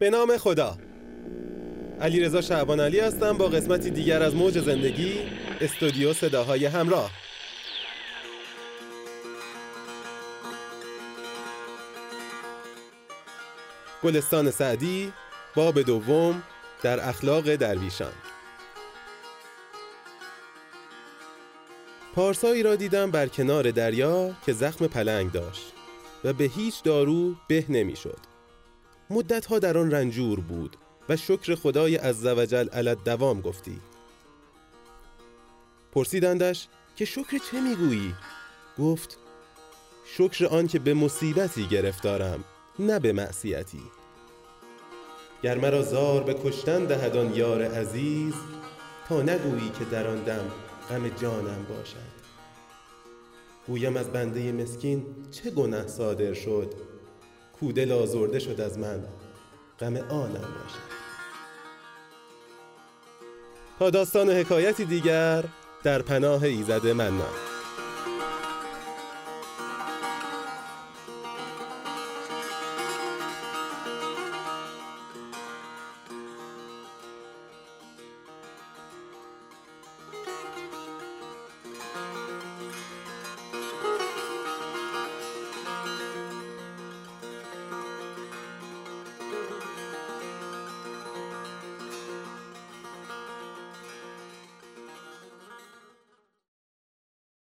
به نام خدا. علی رضا شعبان علی هستم با قسمتی دیگر از موج زندگی استودیو صداهای همراه. گلستان سعدی باب دوم در اخلاق درویشان. پارسایی را دیدم بر کنار دریا که زخم پلنگ داشت و به هیچ دارو به نمی‌شد. مدتها در آن رنجور بود و شکر خدای عزوجل علت دوام گفتی. پرسیدندش که شکر چه می‌گویی؟ گفت شکر آن که به مصیبتی گرفتارم نه به معصیتی. گر مرا زار به کشتن دهد یار عزیز تا نگویی که در آن دم غم جانم باشد. گویم از بنده مسکین چه گناه صادر شد؟ کودل آزرده شد از من. غم آنم باشد. تا داستان و حکایتی دیگر در پناه ایزد منان.